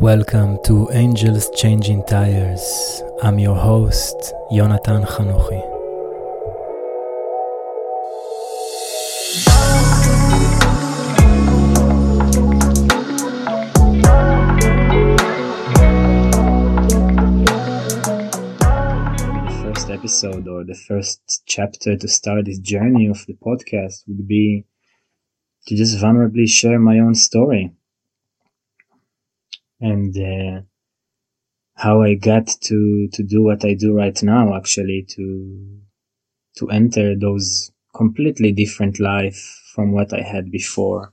Welcome to Angels Changing Tires. I'm your host, the first episode or the first chapter to start this journey of the podcast would be to just vulnerably share my own story and uh, how I got to to do what I do right now actually to to enter those completely different life from what I had before.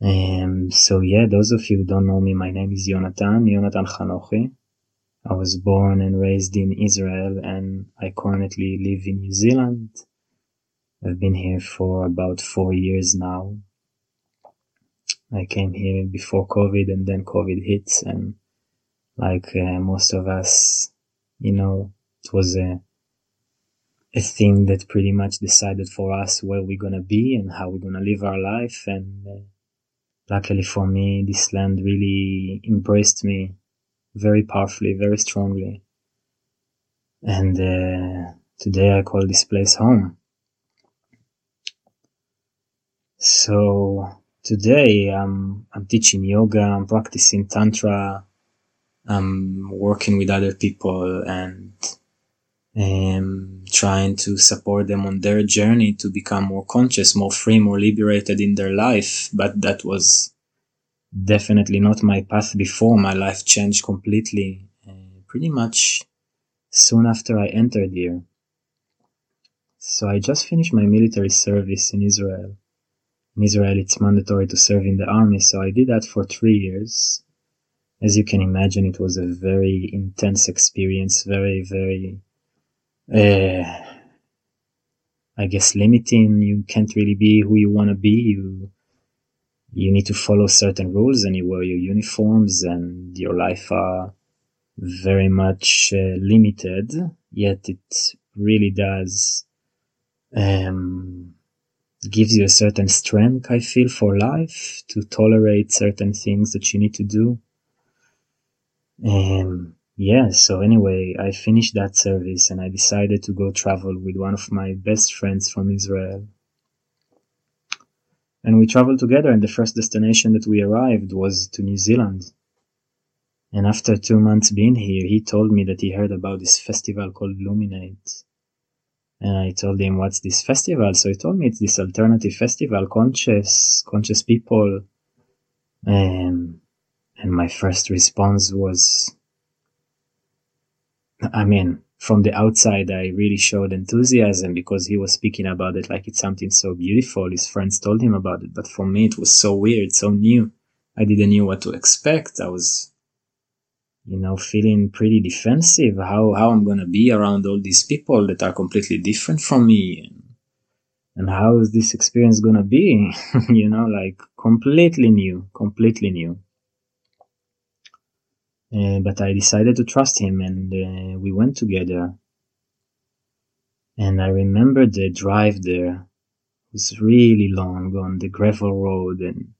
Um, so yeah, those of you who don't know me, my name is Yonatan, Yonatan Chanochi. I was born and raised in Israel and I currently live in New Zealand. I've been here for about four years now. I came here before COVID and then COVID hits and like uh, most of us, you know, it was a, a thing that pretty much decided for us where we're gonna be and how we're gonna live our life. And uh, luckily for me, this land really embraced me very powerfully, very strongly. And uh, today I call this place home. So today um, I'm teaching yoga, I'm practicing tantra, I'm working with other people and um, trying to support them on their journey to become more conscious, more free, more liberated in their life. But that was definitely not my path before. My life changed completely, uh, pretty much soon after I entered here. So I just finished my military service in Israel. In Israel, it's mandatory to serve in the army, so I did that for three years. As you can imagine, it was a very intense experience, very, very, uh, I guess, limiting. You can't really be who you want to be. You you need to follow certain rules and you wear your uniforms and your life are very much uh, limited yet it really does um, gives you a certain strength i feel for life to tolerate certain things that you need to do um, yeah so anyway i finished that service and i decided to go travel with one of my best friends from israel and we traveled together and the first destination that we arrived was to New Zealand. And after two months being here, he told me that he heard about this festival called Luminate. And I told him, what's this festival? So he told me it's this alternative festival, conscious, conscious people. Um, and my first response was, I mean, from the outside, I really showed enthusiasm because he was speaking about it like it's something so beautiful. His friends told him about it, but for me, it was so weird, so new. I didn't know what to expect. I was, you know, feeling pretty defensive. How how I'm gonna be around all these people that are completely different from me, and, how is this experience gonna be? you know, like completely new, completely new. Uh, but I decided to trust him and uh, we went together. And I remember the drive there was really long on the gravel road and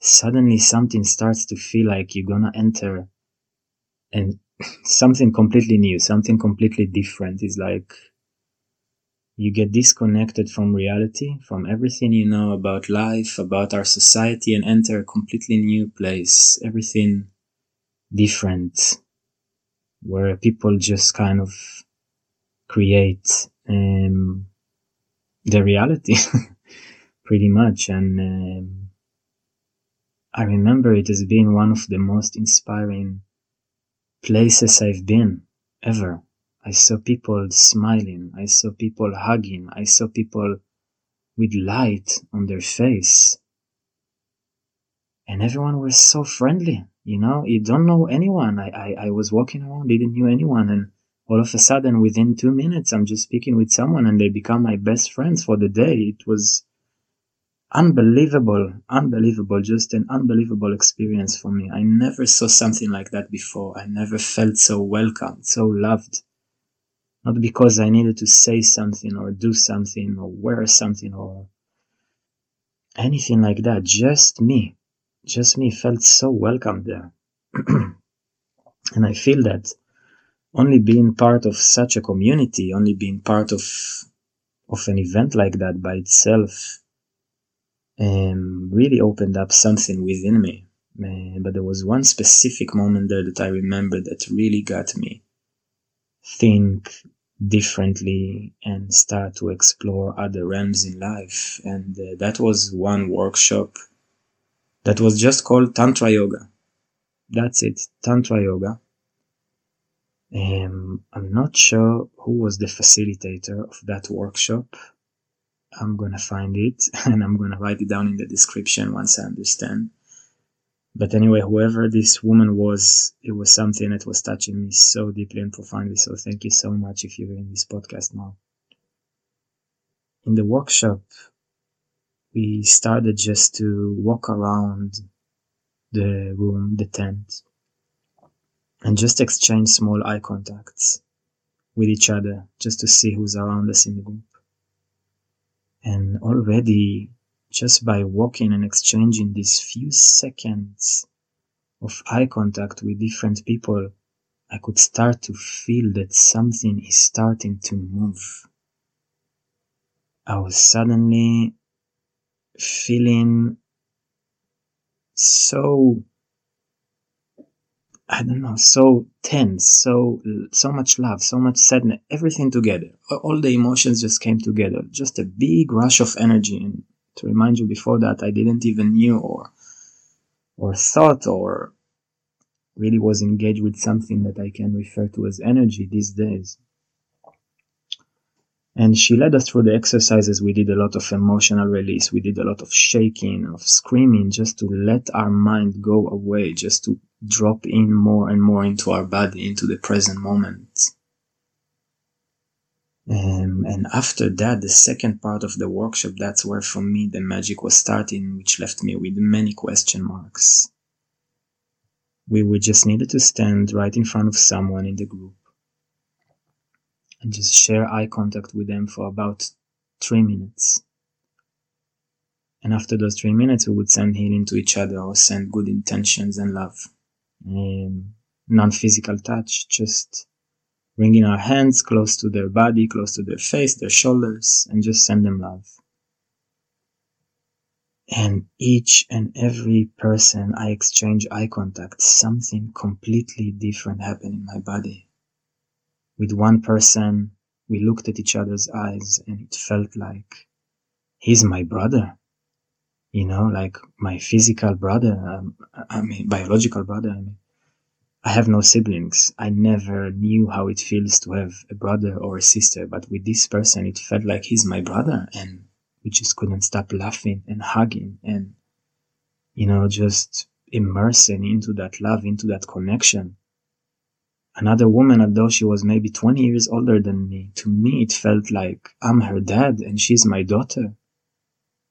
suddenly something starts to feel like you're gonna enter and something completely new, something completely different is like you get disconnected from reality, from everything you know about life, about our society and enter a completely new place. Everything different where people just kind of create um, the reality pretty much and um, i remember it as being one of the most inspiring places i've been ever. I saw people smiling. I saw people hugging. I saw people with light on their face. And everyone was so friendly you know? You don't know anyone. I, I i was walking around didn't know anyone. And all of a sudden within two minutes i'm just speaking with someone and they become my best friends for the day. It was unbelievable unbelievable just an unbelievable experience for me. I never saw something like that before. I never felt so welcomed so loved. Not because i needed to say something or do something or wear something or anything like that. Just me. Just me felt so welcome there. and I feel that only being part of such a community, only being part of of an event like that by itself, um, really opened up something within me. Uh, but there was one specific moment there that I remember that really got me think differently and start to explore other realms in life. And uh, that was one workshop that was just called Tantra Yoga. That's it, Tantra Yoga. Um, I'm not sure who was the facilitator of that workshop. I'm gonna find it and I'm gonna write it down in the description once I understand. But anyway, whoever this woman was, it was something that was touching me so deeply and profoundly. So thank you so much if you're in this podcast now. In the workshop, we started just to walk around the room, the tent, and just exchange small eye contacts with each other just to see who's around us in the group. And already, just by walking and exchanging these few seconds of eye contact with different people, I could start to feel that something is starting to move. I was suddenly feeling so I don't know, so tense, so so much love, so much sadness, everything together. All the emotions just came together. Just a big rush of energy. And to remind you, before that, I didn't even knew or or thought or really was engaged with something that I can refer to as energy these days. And she led us through the exercises. We did a lot of emotional release. We did a lot of shaking, of screaming, just to let our mind go away, just to drop in more and more into our body, into the present moment. Um, and after that, the second part of the workshop, that's where for me the magic was starting, which left me with many question marks. We would just needed to stand right in front of someone in the group and just share eye contact with them for about three minutes. And after those three minutes, we would send healing to each other or send good intentions and love. Um, non-physical touch, just bringing our hands close to their body, close to their face, their shoulders, and just send them love. And each and every person I exchange eye contact, something completely different happened in my body with one person, we looked at each other's eyes and it felt like he's my brother. You know, like my physical brother. Um, I mean, biological brother. I mean, I have no siblings. I never knew how it feels to have a brother or a sister, but with this person, it felt like he's my brother and we just couldn't stop laughing and hugging and, you know, just immersing into that love, into that connection another woman, although she was maybe 20 years older than me, to me it felt like I'm her dad and she's my daughter.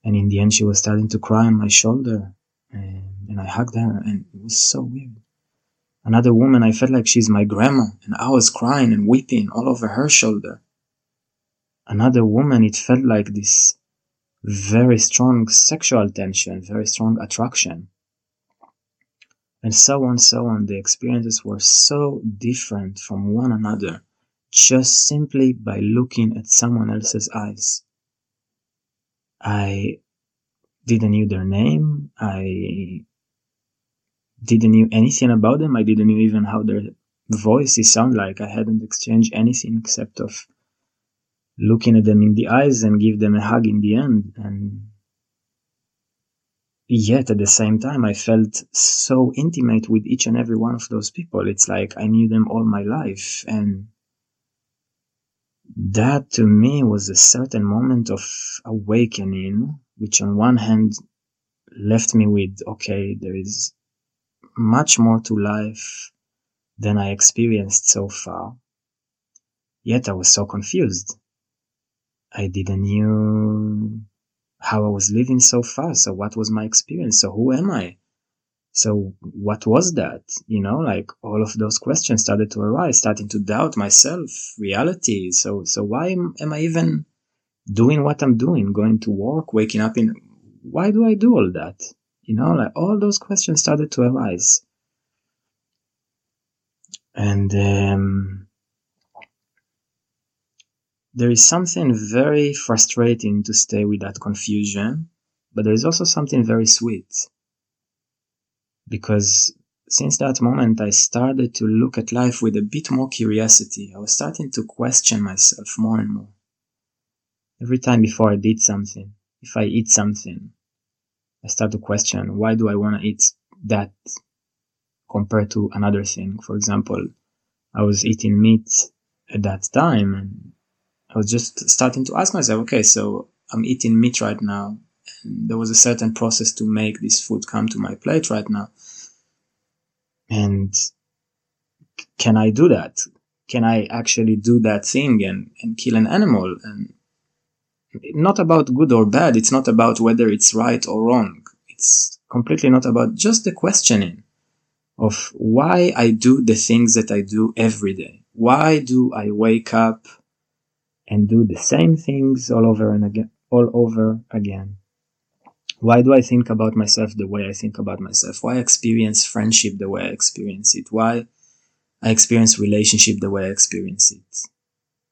And in the end, she was starting to cry on my shoulder. And, and I hugged her, and it was so weird. Another woman, I felt like she's my grandma, and I was crying and weeping all over her shoulder. Another woman, it felt like this very strong sexual tension, very strong attraction and so on, so on. The experiences were so different from one another just simply by looking at someone else's eyes. I didn't know their name. I didn't know anything about them. I didn't know even how their voices sound like. I hadn't exchanged anything except of looking at them in the eyes and give them a hug in the end. And yet at the same time i felt so intimate with each and every one of those people. It's like i knew them all my life. And that to me was a certain moment of awakening which on one hand left me with okay there is much more to life than i experienced so far. Yet i was so confused. I didn't knew how I was living so far. So what was my experience? So who am I? So what was that? You know, like all of those questions started to arise, starting to doubt myself, reality. So, so why am, am I even doing what I'm doing? Going to work, waking up in, why do I do all that? You know, like all those questions started to arise. And um, there is something very frustrating to stay with that confusion, but there is also something very sweet. Because since that moment, I started to look at life with a bit more curiosity. I was starting to question myself more and more. Every time before I did something, if I eat something, I start to question why do I want to eat that compared to another thing. For example, I was eating meat at that time and I was just starting to ask myself, okay, so I'm eating meat right now. And there was a certain process to make this food come to my plate right now. And can I do that? Can I actually do that thing and, and kill an animal? And not about good or bad. It's not about whether it's right or wrong. It's completely not about just the questioning of why I do the things that I do every day. Why do I wake up and do the same things all over and again, all over again? Why do I think about myself the way I think about myself? Why I experience friendship the way I experience it? Why I experience relationship the way I experience it?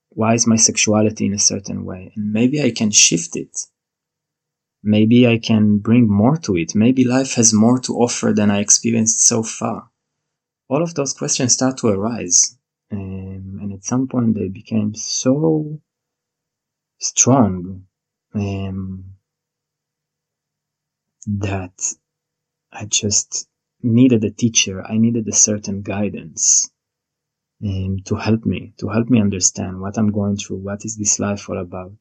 Why is my sexuality in a certain way? And maybe I can shift it. Maybe I can bring more to it. Maybe life has more to offer than I experienced so far. All of those questions start to arise. Um, and at some point they became so strong um, that I just needed a teacher. I needed a certain guidance um, to help me, to help me understand what I'm going through, what is this life all about.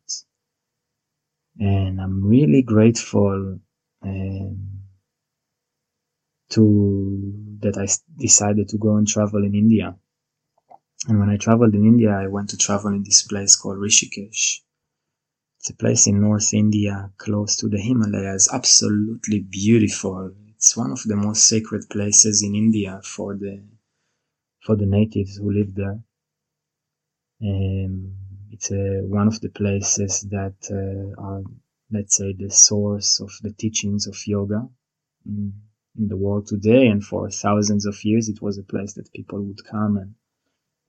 And I'm really grateful um, to that I decided to go and travel in India. And when I traveled in India, I went to travel in this place called Rishikesh. It's a place in North India, close to the Himalayas, absolutely beautiful. It's one of the most sacred places in India for the for the natives who live there. Um, it's uh, one of the places that uh, are, let's say, the source of the teachings of yoga in, in the world today. And for thousands of years, it was a place that people would come and,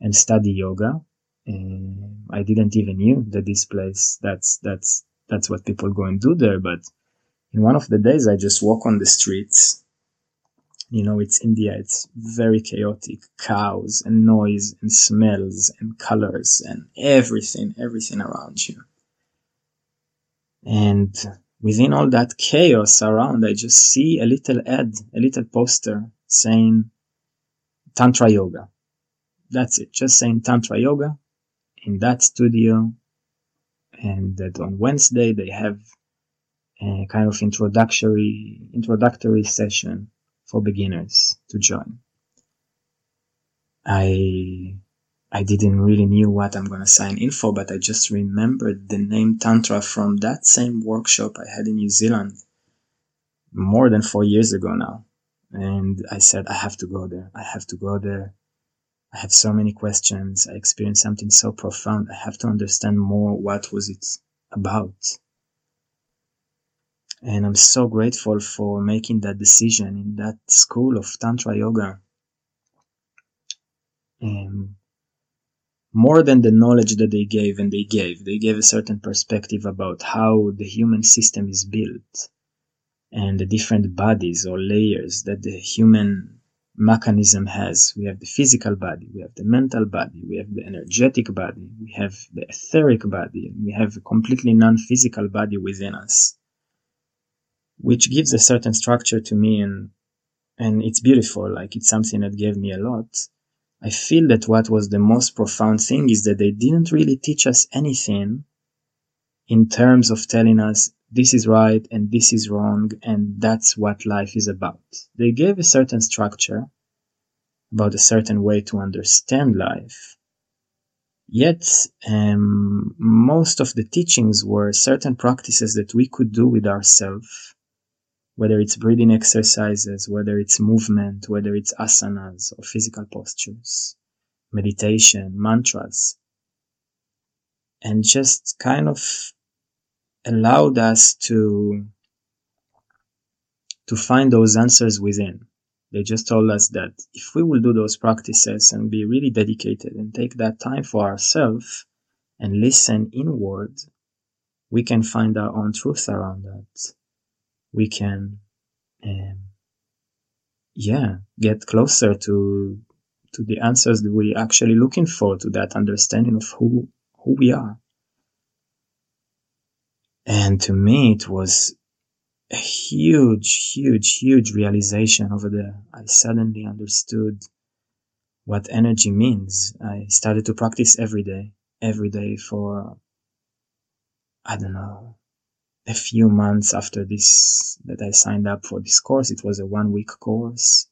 and study yoga. Um, I didn't even knew that this place, that's, that's, that's what people go and do there. But in one of the days, I just walk on the streets you know, it's India. It's very chaotic. Cows and noise and smells and colors and everything, everything around you. And within all that chaos around, I just see a little ad, a little poster saying Tantra Yoga. That's it. Just saying Tantra Yoga in that studio. And that on Wednesday they have a kind of introductory, introductory session for beginners to join. I I didn't really knew what I'm gonna sign in for, but I just remembered the name Tantra from that same workshop I had in New Zealand more than four years ago now. And I said, I have to go there. I have to go there. I have so many questions. I experienced something so profound. I have to understand more what was it about. And I'm so grateful for making that decision in that school of Tantra Yoga. Um, more than the knowledge that they gave and they gave, they gave a certain perspective about how the human system is built and the different bodies or layers that the human mechanism has. We have the physical body, we have the mental body, we have the energetic body, we have the etheric body, we have a completely non-physical body within us which gives a certain structure to me and and it's beautiful like it's something that gave me a lot i feel that what was the most profound thing is that they didn't really teach us anything in terms of telling us this is right and this is wrong and that's what life is about. They gave a certain structure about a certain way to understand life. Yet, um, most of the teachings were certain practices that we could do with ourselves whether it's breathing exercises, whether it's movement, whether it's asanas or physical postures, meditation, mantras, and just kind of allowed us to to find those answers within. They just told us that if we will do those practices and be really dedicated and take that time for ourselves and listen inward, we can find our own truth around that. We can, um, yeah, get closer to to the answers that we're actually looking for, to that understanding of who who we are. And to me, it was a huge, huge, huge realization over there. I suddenly understood what energy means. I started to practice every day, every day for, I don't know, a few months after this, that I signed up for this course. It was a one week course.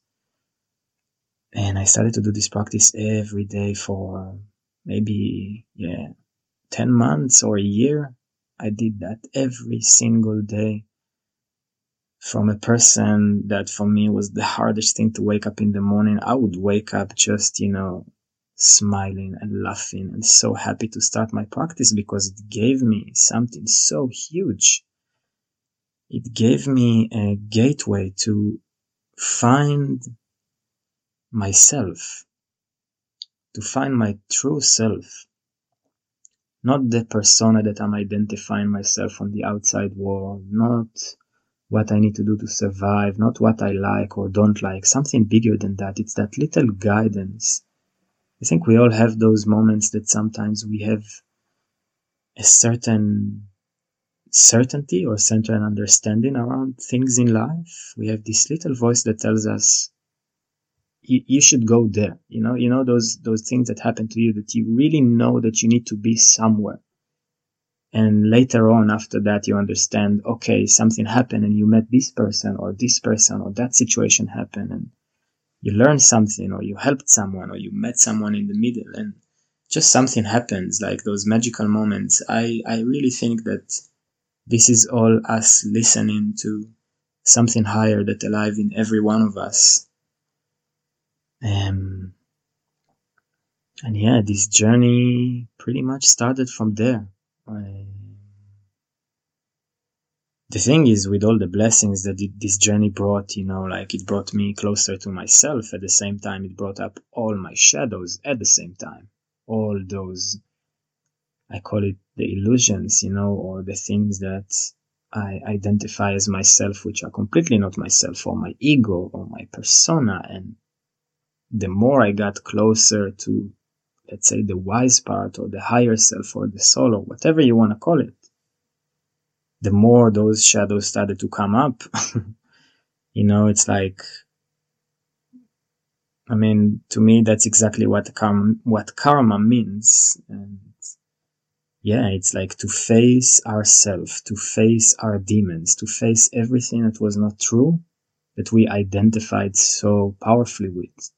And I started to do this practice every day for maybe, yeah, 10 months or a year. I did that every single day from a person that for me was the hardest thing to wake up in the morning. I would wake up just, you know, smiling and laughing and so happy to start my practice because it gave me something so huge. It gave me a gateway to find myself, to find my true self, not the persona that I'm identifying myself on the outside world, not what I need to do to survive, not what I like or don't like, something bigger than that. It's that little guidance. I think we all have those moments that sometimes we have a certain certainty or certain understanding around things in life. We have this little voice that tells us, you, you should go there. You know, you know, those, those things that happen to you that you really know that you need to be somewhere. And later on after that you understand okay something happened and you met this person or this person or that situation happened and you learned something or you helped someone or you met someone in the middle and just something happens like those magical moments. I i really think that this is all us listening to something higher that alive in every one of us um and yeah this journey pretty much started from there. The thing is with all the blessings that it, this journey brought you know like it brought me closer to myself at the same time it brought up all my shadows at the same time. All those i call it the illusions you know or the things that i identify as myself which are completely not myself or my ego or my persona and the more i got closer to let's say the wise part or the higher self or the soul or whatever you want to call it, the more those shadows started to come up. you know, it's like, I mean, to me, that's exactly what karma, what karma means. And yeah, it's like to face ourself, to face our demons, to face everything that was not true that we identified so powerfully with.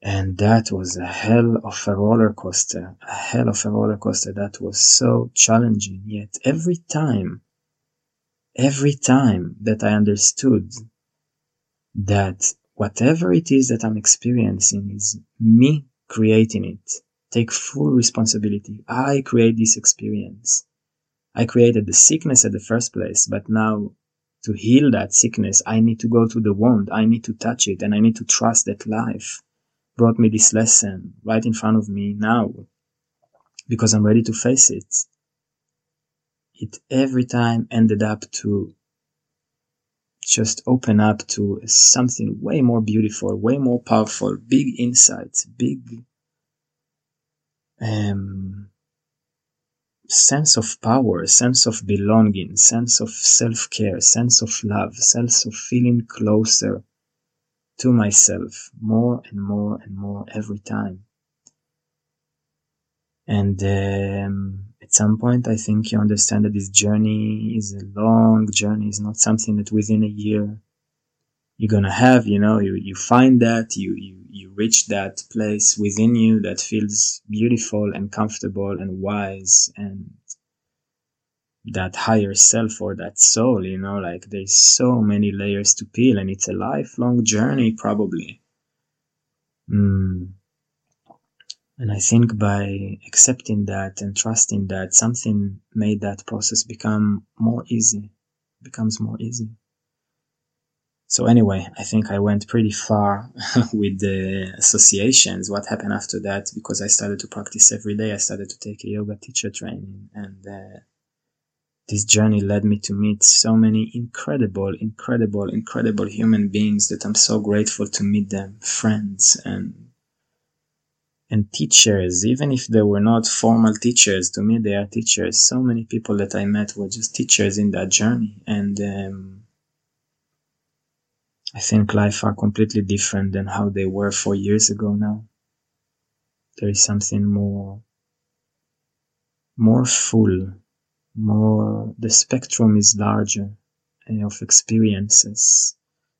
And that was a hell of a roller coaster, a hell of a roller coaster that was so challenging. Yet every time, every time that I understood that whatever it is that I'm experiencing is me creating it, take full responsibility. I create this experience. I created the sickness at the first place, but now to heal that sickness, I need to go to the wound. I need to touch it and I need to trust that life brought me this lesson right in front of me now because I'm ready to face it. It every time ended up to just open up to something way more beautiful, way more powerful, big insights, big um, sense of power, sense of belonging, sense of self care, sense of love, sense of feeling closer to myself more and more and more every time. And um, at some point, I think you understand that this journey is a long journey. It's not something that within a year you're gonna have. You know, you you find that you you you reach that place within you that feels beautiful and comfortable and wise and that higher self or that soul, you know, like there's so many layers to peel and it's a lifelong journey probably. Mm. And I think by accepting that and trusting that something made that process become more easy, becomes more easy. so anyway, I think I went pretty far with the associations. What happened after that? Because I started to practice every day. I started to take a yoga teacher training and, uh, this journey led me to meet so many incredible, incredible, incredible human beings that I'm so grateful to meet them, friends and and teachers, even if they were not formal teachers, to me they are teachers. So many people that I met were just teachers in that journey, and um, I think life are completely different than how they were four years ago. Now there is something more, more full, more. The spectrum is larger uh, of experiences.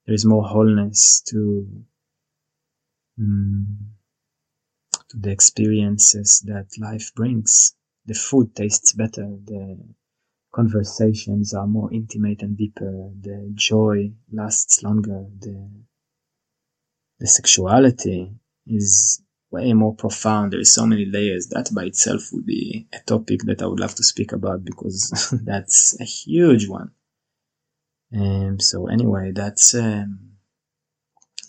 There is more wholeness to. Um, to the experiences that life brings. The food tastes better, the conversations are more intimate and deeper, the joy lasts longer, the, the sexuality is way more profound. There is so many layers. That by itself would be a topic that I would love to speak about because that's a huge one. Um, so anyway, that's, um,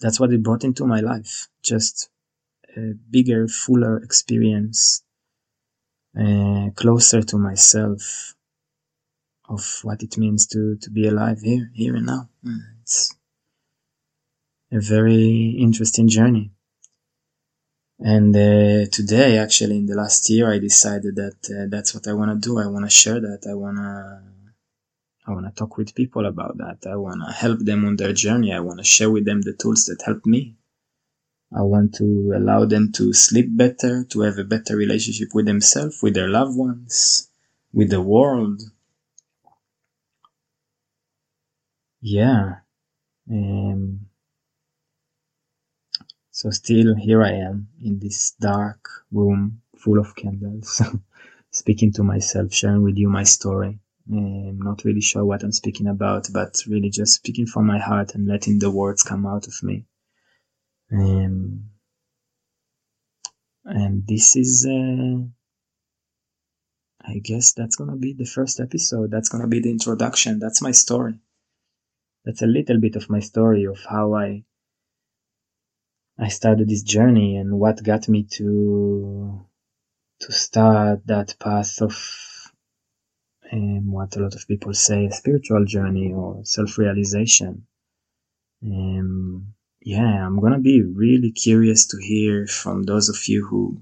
that's what it brought into my life. Just a bigger, fuller experience, uh, closer to myself of what it means to, to be alive here, here and now. Mm, it's a very interesting journey. And uh, today, actually, in the last year, I decided that uh, that's what I want to do. I want to share that. I want to, I want to talk with people about that. I want to help them on their journey. I want to share with them the tools that helped me. I want to allow them to sleep better, to have a better relationship with themselves, with their loved ones, with the world. Yeah. Um, so still here I am in this dark room full of candles, speaking to myself, sharing with you my story. I'm um, not really sure what I'm speaking about, but really just speaking from my heart and letting the words come out of me. Um, and this is, uh, I guess that's gonna be the first episode. That's gonna be the introduction. That's my story. That's a little bit of my story of how I I started this journey and what got me to to start that path of um, what a lot of people say a spiritual journey or self-realization. Um, yeah, I'm gonna be really curious to hear from those of you who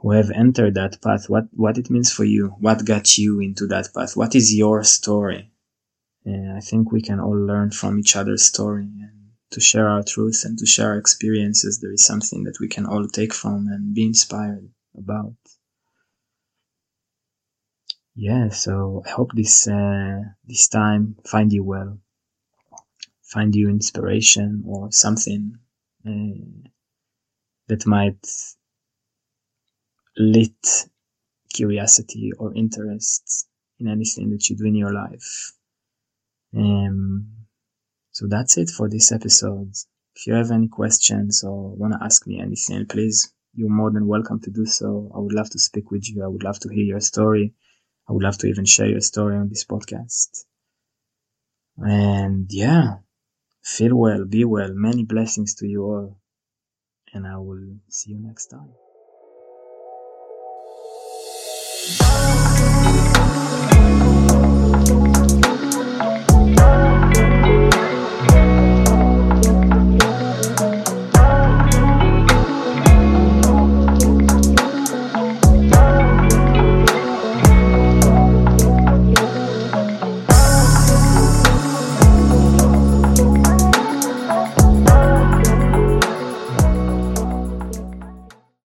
who have entered that path, what, what it means for you, what got you into that path, what is your story. And I think we can all learn from each other's story and to share our truth and to share our experiences. There is something that we can all take from and be inspired about. Yeah, so I hope this, uh, this time find you well find you inspiration or something uh, that might lit curiosity or interest in anything that you do in your life. Um, so that's it for this episode. If you have any questions or want to ask me anything, please, you're more than welcome to do so. I would love to speak with you. I would love to hear your story. I would love to even share your story on this podcast. And yeah, Feel well, be well. Many blessings to you all. And I will see you next time.